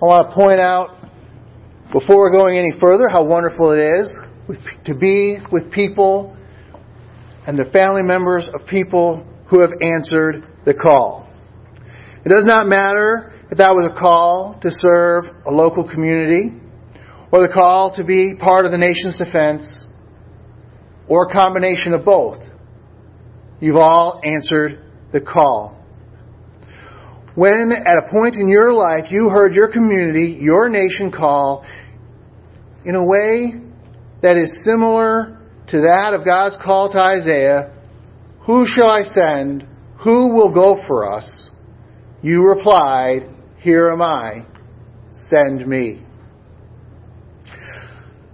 I want to point out, before going any further, how wonderful it is to be with people and the family members of people who have answered the call. It does not matter if that was a call to serve a local community or the call to be part of the nation's defense or a combination of both. You've all answered the call. When at a point in your life you heard your community, your nation call in a way that is similar to that of God's call to Isaiah, Who shall I send? Who will go for us? You replied, Here am I. Send me.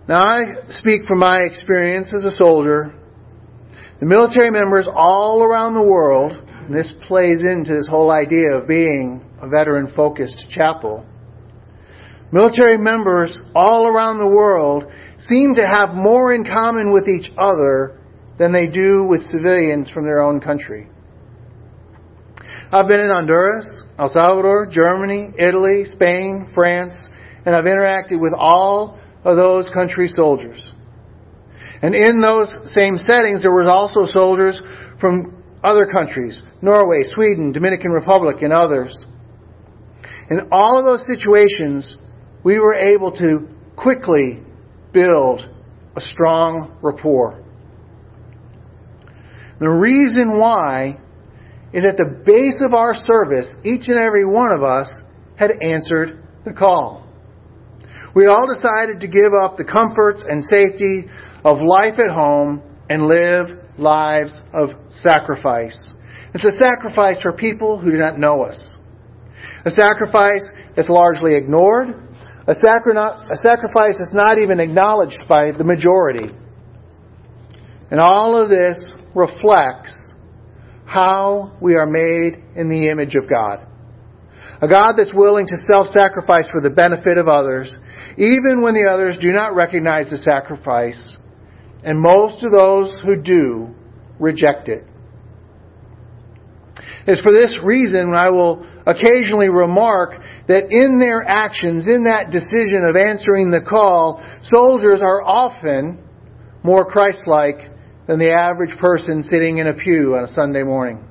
Now I speak from my experience as a soldier. The military members all around the world, and this plays into this whole idea of being a veteran focused chapel. Military members all around the world seem to have more in common with each other than they do with civilians from their own country. I've been in Honduras, El Salvador, Germany, Italy, Spain, France, and I've interacted with all of those country soldiers. And in those same settings, there was also soldiers from other countries, Norway, Sweden, Dominican Republic, and others. In all of those situations, we were able to quickly build a strong rapport. The reason why is at the base of our service, each and every one of us had answered the call. We all decided to give up the comforts and safety of life at home and live lives of sacrifice. It's a sacrifice for people who do not know us. A sacrifice that's largely ignored. A, sacri- a sacrifice that's not even acknowledged by the majority. And all of this reflects how we are made in the image of God. A God that's willing to self-sacrifice for the benefit of others, even when the others do not recognize the sacrifice, and most of those who do reject it. It's for this reason I will occasionally remark that in their actions, in that decision of answering the call, soldiers are often more Christ-like than the average person sitting in a pew on a Sunday morning.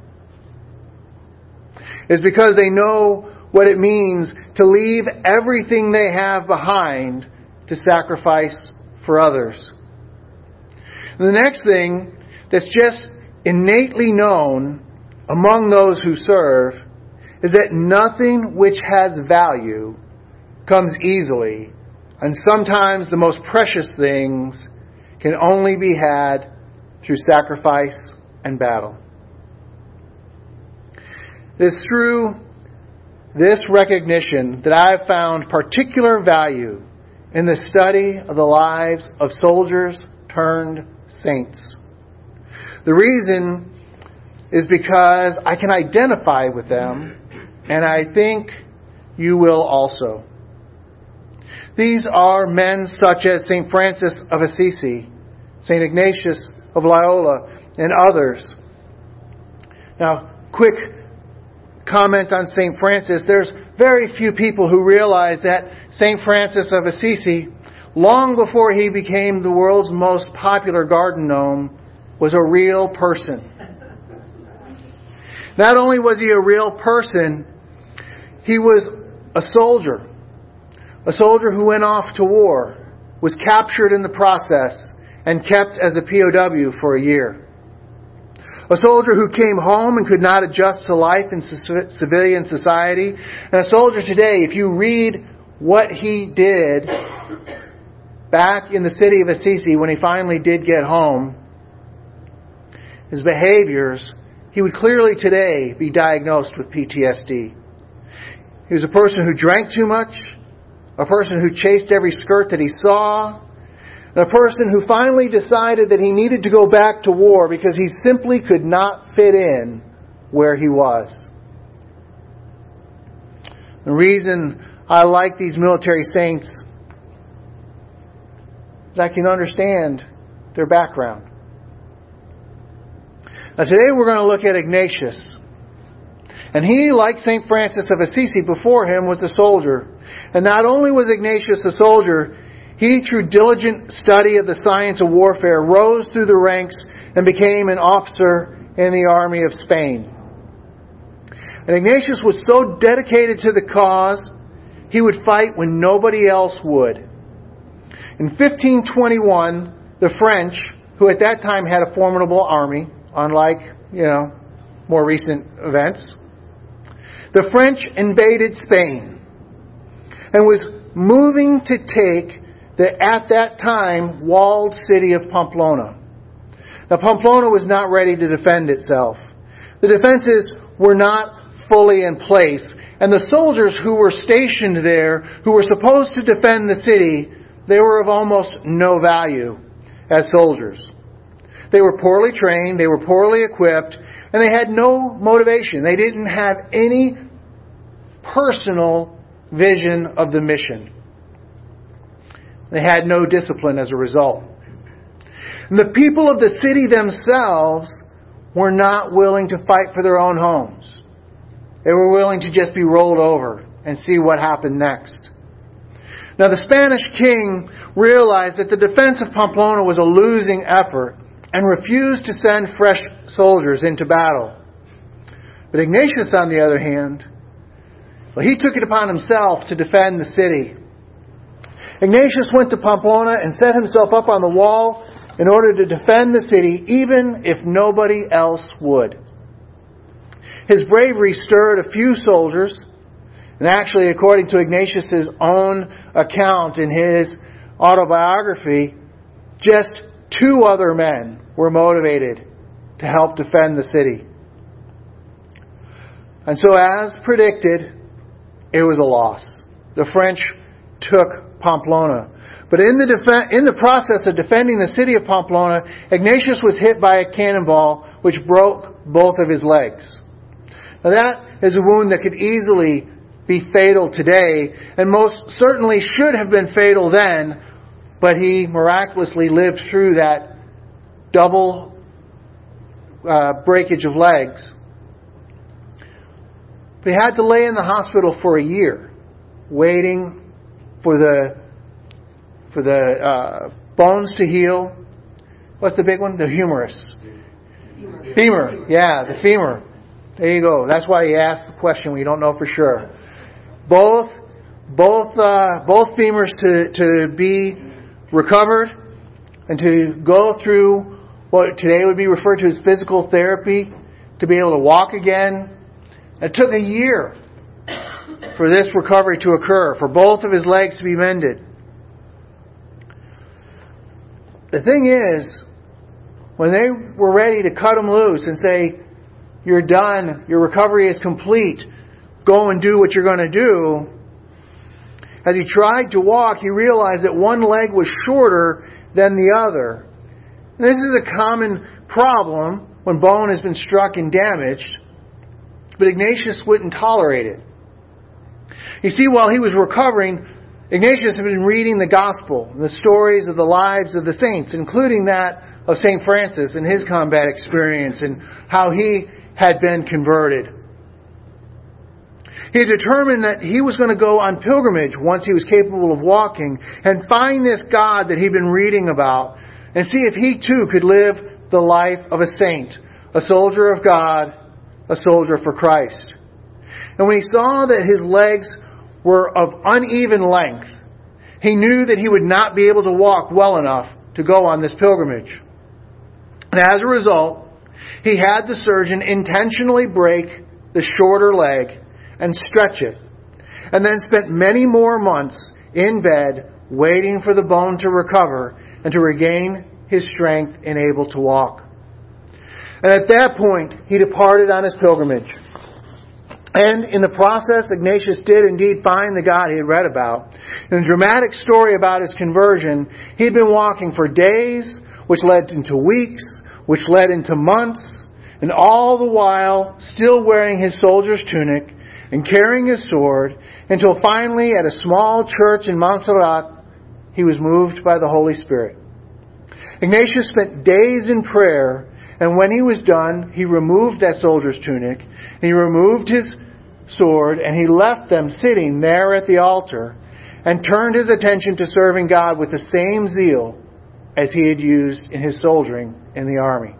It's because they know what it means to leave everything they have behind to sacrifice for others. The next thing that's just innately known among those who serve is that nothing which has value comes easily, and sometimes the most precious things can only be had through sacrifice and battle. It is through this recognition that I have found particular value in the study of the lives of soldiers turned saints. The reason is because I can identify with them, and I think you will also. These are men such as St. Francis of Assisi, St. Ignatius of Loyola, and others. Now, quick comment on St. Francis. There's very few people who realize that St. Francis of Assisi, long before he became the world's most popular garden gnome, was a real person. Not only was he a real person, he was a soldier. A soldier who went off to war, was captured in the process, and kept as a POW for a year. A soldier who came home and could not adjust to life in civilian society. And a soldier today, if you read what he did back in the city of Assisi when he finally did get home, his behaviors, he would clearly today be diagnosed with PTSD. He was a person who drank too much, a person who chased every skirt that he saw, a person who finally decided that he needed to go back to war because he simply could not fit in where he was. The reason I like these military saints is I can understand their background. Now today we're going to look at Ignatius. And he, like St. Francis of Assisi before him, was a soldier. And not only was Ignatius a soldier, he, through diligent study of the science of warfare, rose through the ranks and became an officer in the army of Spain. And Ignatius was so dedicated to the cause, he would fight when nobody else would. In 1521, the French, who at that time had a formidable army, unlike, you know, more recent events, the French invaded Spain and was moving to take the, at that time, walled city of Pamplona. Now, Pamplona was not ready to defend itself. The defenses were not fully in place, and the soldiers who were stationed there, who were supposed to defend the city, they were of almost no value as soldiers. They were poorly trained, they were poorly equipped, and they had no motivation. They didn't have any personal vision of the mission. They had no discipline as a result. And the people of the city themselves were not willing to fight for their own homes. They were willing to just be rolled over and see what happened next. Now the Spanish king realized that the defense of Pamplona was a losing effort and refused to send fresh soldiers into battle. But Ignatius, on the other hand, well, he took it upon himself to defend the city. Ignatius went to Pamplona and set himself up on the wall in order to defend the city, even if nobody else would. His bravery stirred a few soldiers, and actually, according to Ignatius's own account in his autobiography, just two other men were motivated to help defend the city. And so, as predicted, it was a loss. The French took Pamplona. But in the, def- in the process of defending the city of Pamplona, Ignatius was hit by a cannonball which broke both of his legs. Now that is a wound that could easily be fatal today, and most certainly should have been fatal then, but he miraculously lived through that double uh, breakage of legs. But he had to lay in the hospital for a year, waiting for the for the uh, bones to heal. What's the big one? The humerus. Femur. femur. Yeah, the femur. There you go. That's why he asked the question. We don't know for sure. Both, both, uh, both femurs to to be recovered and to go through what today would be referred to as physical therapy to be able to walk again. It took a year for this recovery to occur, for both of his legs to be mended. The thing is, when they were ready to cut him loose and say, You're done, your recovery is complete, go and do what you're going to do, as he tried to walk, he realized that one leg was shorter than the other. This is a common problem when bone has been struck and damaged, but Ignatius wouldn't tolerate it. You see, while he was recovering, Ignatius had been reading the gospel, and the stories of the lives of the saints, including that of St. Francis and his combat experience and how he had been converted. He determined that he was going to go on pilgrimage once he was capable of walking and find this God that he'd been reading about and see if he too could live the life of a saint, a soldier of God, a soldier for Christ. And when he saw that his legs were of uneven length, he knew that he would not be able to walk well enough to go on this pilgrimage. And as a result, he had the surgeon intentionally break the shorter leg and stretch it, and then spent many more months in bed waiting for the bone to recover and to regain his strength and able to walk. And at that point, he departed on his pilgrimage. And in the process, Ignatius did indeed find the God he had read about. In a dramatic story about his conversion, he had been walking for days, which led into weeks, which led into months, and all the while still wearing his soldier's tunic and carrying his sword, until finally at a small church in Montserrat, he was moved by the Holy Spirit. Ignatius spent days in prayer, and when he was done, he removed that soldier's tunic, and he removed his sword, and he left them sitting there at the altar and turned his attention to serving God with the same zeal as he had used in his soldiering in the army.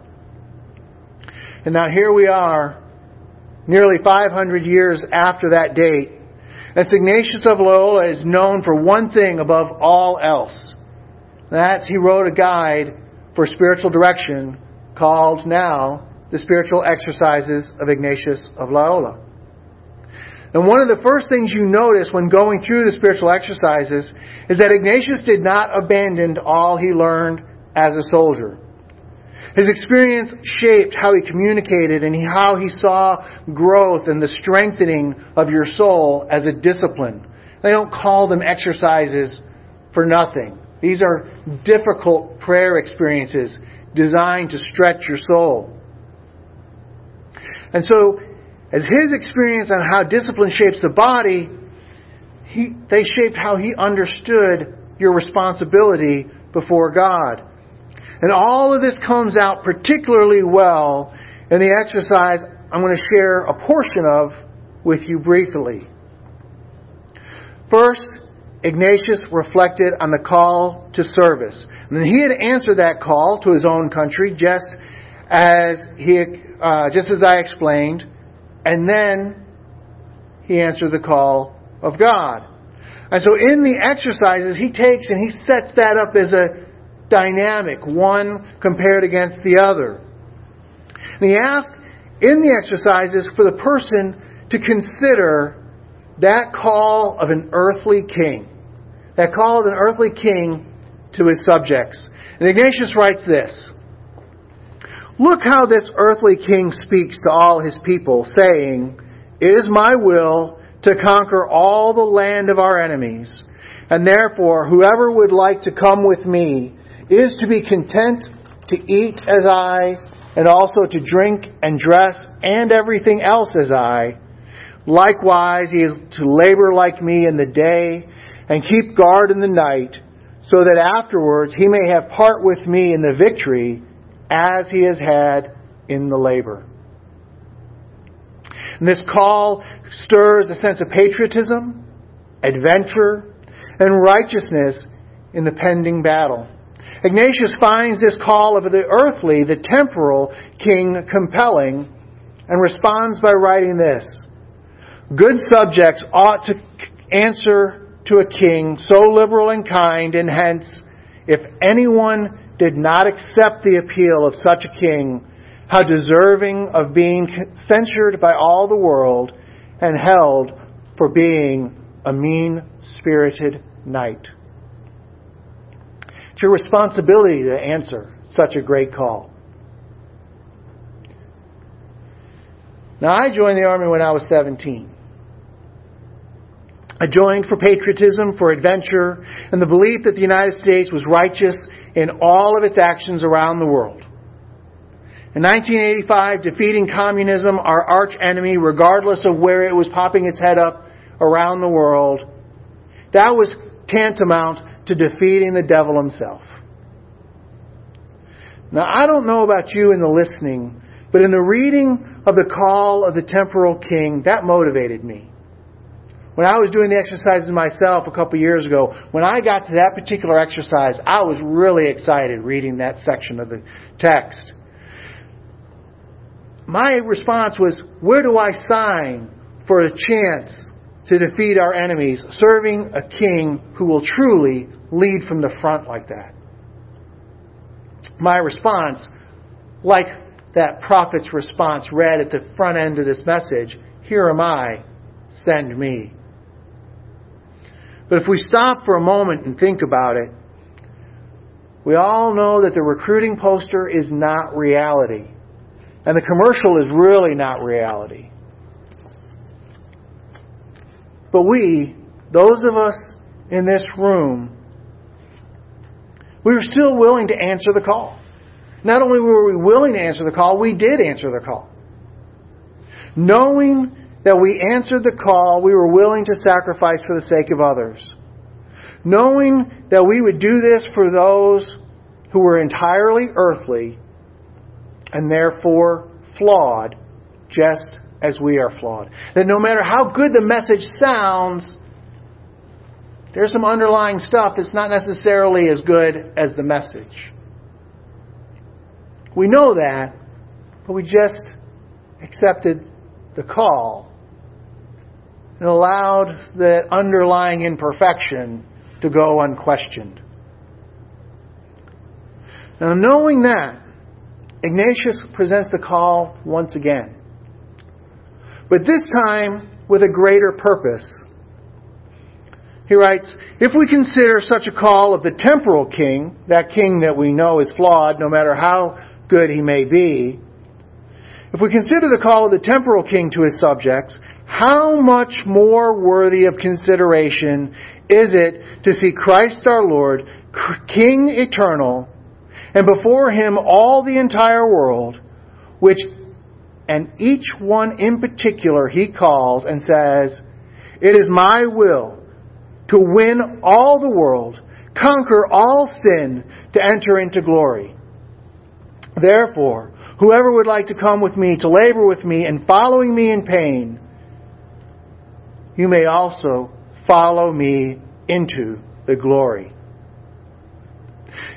And now here we are, nearly 500 years after that date, and Ignatius of Loyola is known for one thing above all else. That's he wrote a guide for spiritual direction called now the Spiritual Exercises of Ignatius of Loyola. And one of the first things you notice when going through the spiritual exercises is that Ignatius did not abandon all he learned as a soldier. His experience shaped how he communicated and how he saw growth and the strengthening of your soul as a discipline. They don't call them exercises for nothing. These are difficult prayer experiences designed to stretch your soul. And so as his experience on how discipline shapes the body, he, they shaped how he understood your responsibility before God. And all of this comes out particularly well in the exercise I'm going to share a portion of with you briefly. First, Ignatius reflected on the call to service. And he had answered that call to his own country just as he, uh, just as I explained and then he answered the call of God. And so in the exercises, he takes and he sets that up as a dynamic, one compared against the other. And he asks in the exercises for the person to consider that call of an earthly king. That call of an earthly king to his subjects. And Ignatius writes this Look how this earthly king speaks to all his people, saying, It is my will to conquer all the land of our enemies, and therefore whoever would like to come with me is to be content to eat as I, and also to drink and dress and everything else as I. Likewise, he is to labor like me in the day and keep guard in the night, so that afterwards he may have part with me in the victory as he has had in the labor. And this call stirs a sense of patriotism, adventure, and righteousness in the pending battle. Ignatius finds this call of the earthly, the temporal king compelling, and responds by writing this Good subjects ought to answer to a king so liberal and kind, and hence, if anyone did not accept the appeal of such a king, how deserving of being censured by all the world and held for being a mean spirited knight. It's your responsibility to answer such a great call. Now, I joined the Army when I was 17. I joined for patriotism, for adventure, and the belief that the United States was righteous in all of its actions around the world. In 1985, defeating communism, our arch enemy, regardless of where it was popping its head up around the world, that was tantamount to defeating the devil himself. Now, I don't know about you in the listening, but in the reading of the call of the temporal king, that motivated me. When I was doing the exercises myself a couple years ago, when I got to that particular exercise, I was really excited reading that section of the text. My response was, where do I sign for a chance to defeat our enemies, serving a king who will truly lead from the front like that? My response, like that prophet's response read at the front end of this message, here am I, send me. But if we stop for a moment and think about it, we all know that the recruiting poster is not reality. And the commercial is really not reality. But we, those of us in this room, we were still willing to answer the call. Not only were we willing to answer the call, we did answer the call. Knowing that we answered the call we were willing to sacrifice for the sake of others. Knowing that we would do this for those who were entirely earthly and therefore flawed just as we are flawed. That no matter how good the message sounds, there's some underlying stuff that's not necessarily as good as the message. We know that, but we just accepted the call and allowed the underlying imperfection to go unquestioned. Now, knowing that, Ignatius presents the call once again, but this time with a greater purpose. He writes, If we consider such a call of the temporal king, that king that we know is flawed no matter how good he may be, if we consider the call of the temporal king to his subjects, how much more worthy of consideration is it to see Christ our Lord, King eternal, and before him all the entire world, which, and each one in particular he calls and says, It is my will to win all the world, conquer all sin, to enter into glory. Therefore, whoever would like to come with me, to labor with me, and following me in pain, you may also follow me into the glory.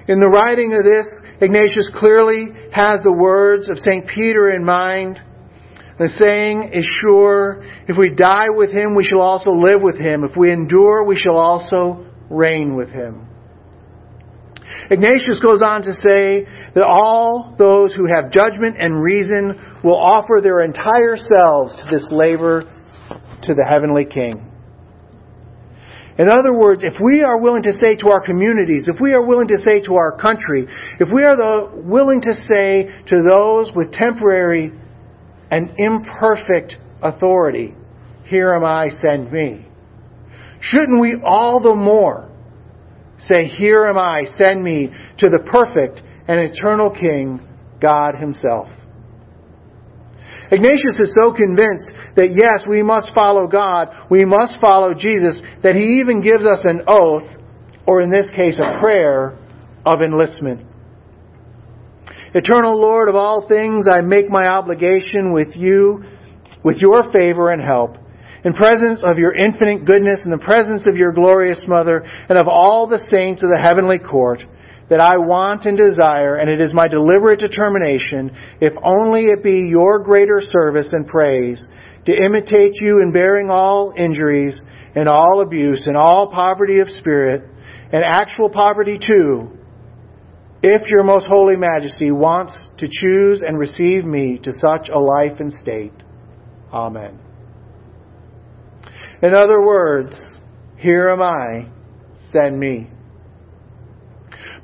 In the writing of this, Ignatius clearly has the words of St. Peter in mind. The saying is sure, if we die with him, we shall also live with him. If we endure, we shall also reign with him. Ignatius goes on to say that all those who have judgment and reason will offer their entire selves to this labor to the heavenly King. In other words, if we are willing to say to our communities, if we are willing to say to our country, if we are the, willing to say to those with temporary and imperfect authority, here am I, send me. Shouldn't we all the more say, here am I, send me to the perfect and eternal King, God Himself? Ignatius is so convinced that yes, we must follow God, we must follow Jesus, that he even gives us an oath, or in this case a prayer, of enlistment. Eternal Lord of all things, I make my obligation with you, with your favor and help, in presence of your infinite goodness, in the presence of your glorious Mother, and of all the saints of the heavenly court, that I want and desire, and it is my deliberate determination, if only it be your greater service and praise, to imitate you in bearing all injuries and all abuse and all poverty of spirit and actual poverty too, if your most holy majesty wants to choose and receive me to such a life and state. Amen. In other words, here am I, send me.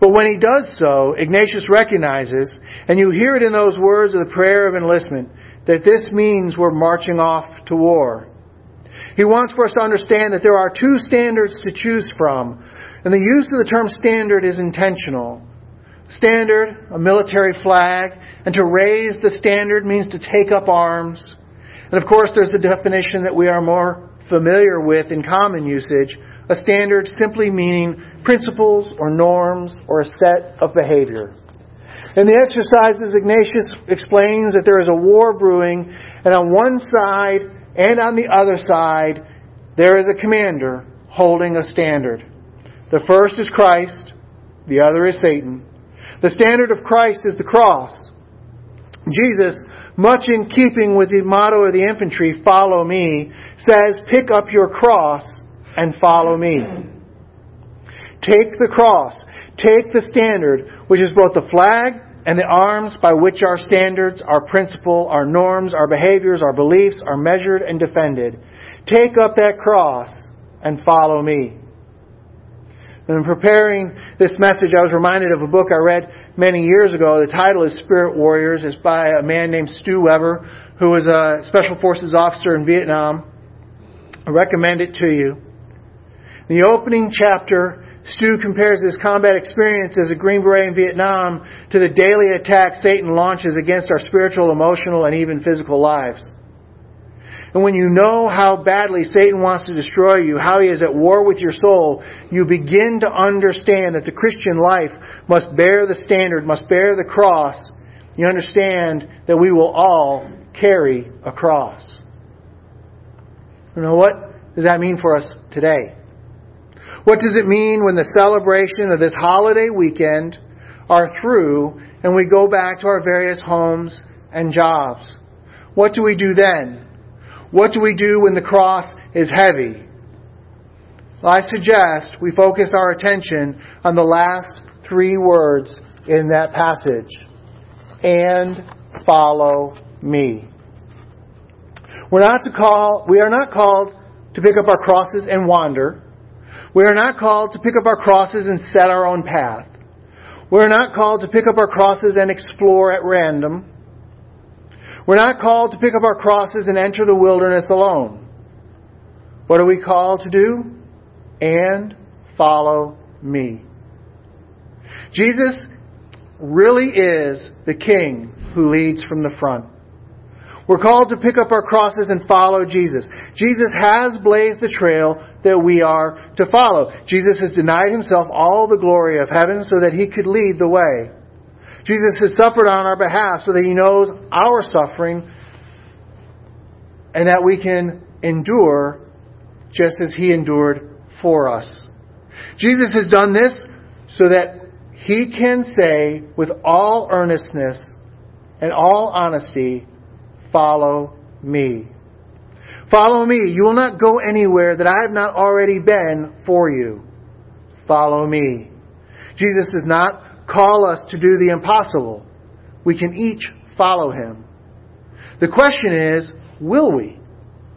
But when he does so, Ignatius recognizes, and you hear it in those words of the prayer of enlistment, that this means we're marching off to war. He wants for us to understand that there are two standards to choose from, and the use of the term standard is intentional. Standard, a military flag, and to raise the standard means to take up arms. And of course, there's the definition that we are more familiar with in common usage, a standard simply meaning principles or norms or a set of behavior. In the exercises, Ignatius explains that there is a war brewing, and on one side and on the other side, there is a commander holding a standard. The first is Christ, the other is Satan. The standard of Christ is the cross. Jesus, much in keeping with the motto of the infantry, follow me, says, pick up your cross and follow me. Take the cross. Take the standard, which is both the flag and the arms by which our standards, our principle, our norms, our behaviors, our beliefs are measured and defended. Take up that cross and follow me. in preparing this message, I was reminded of a book I read many years ago. The title is Spirit Warriors. It's by a man named Stu Weber, who was a Special Forces officer in Vietnam. I recommend it to you. In the opening chapter, Stu compares his combat experience as a Green Beret in Vietnam to the daily attack Satan launches against our spiritual, emotional, and even physical lives. And when you know how badly Satan wants to destroy you, how he is at war with your soul, you begin to understand that the Christian life must bear the standard, must bear the cross. You understand that we will all carry a cross. You know what does that mean for us today? What does it mean when the celebration of this holiday weekend are through and we go back to our various homes and jobs? What do we do then? What do we do when the cross is heavy? Well, I suggest we focus our attention on the last three words in that passage. And follow me. We're not to call, we are not called to pick up our crosses and wander. We are not called to pick up our crosses and set our own path. We are not called to pick up our crosses and explore at random. We're not called to pick up our crosses and enter the wilderness alone. What are we called to do? And follow me. Jesus really is the king who leads from the front. We're called to pick up our crosses and follow Jesus. Jesus has blazed the trail that we are to follow. Jesus has denied himself all the glory of heaven so that he could lead the way. Jesus has suffered on our behalf so that he knows our suffering and that we can endure just as he endured for us. Jesus has done this so that he can say with all earnestness and all honesty, follow me. Follow me. You will not go anywhere that I have not already been for you. Follow me. Jesus does not call us to do the impossible. We can each follow him. The question is, will we?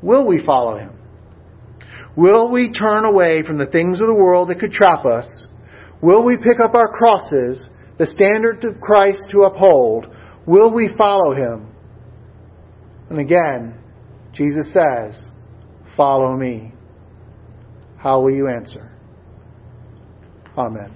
Will we follow him? Will we turn away from the things of the world that could trap us? Will we pick up our crosses, the standard of Christ to uphold? Will we follow him? And again, Jesus says, Follow me. How will you answer? Amen.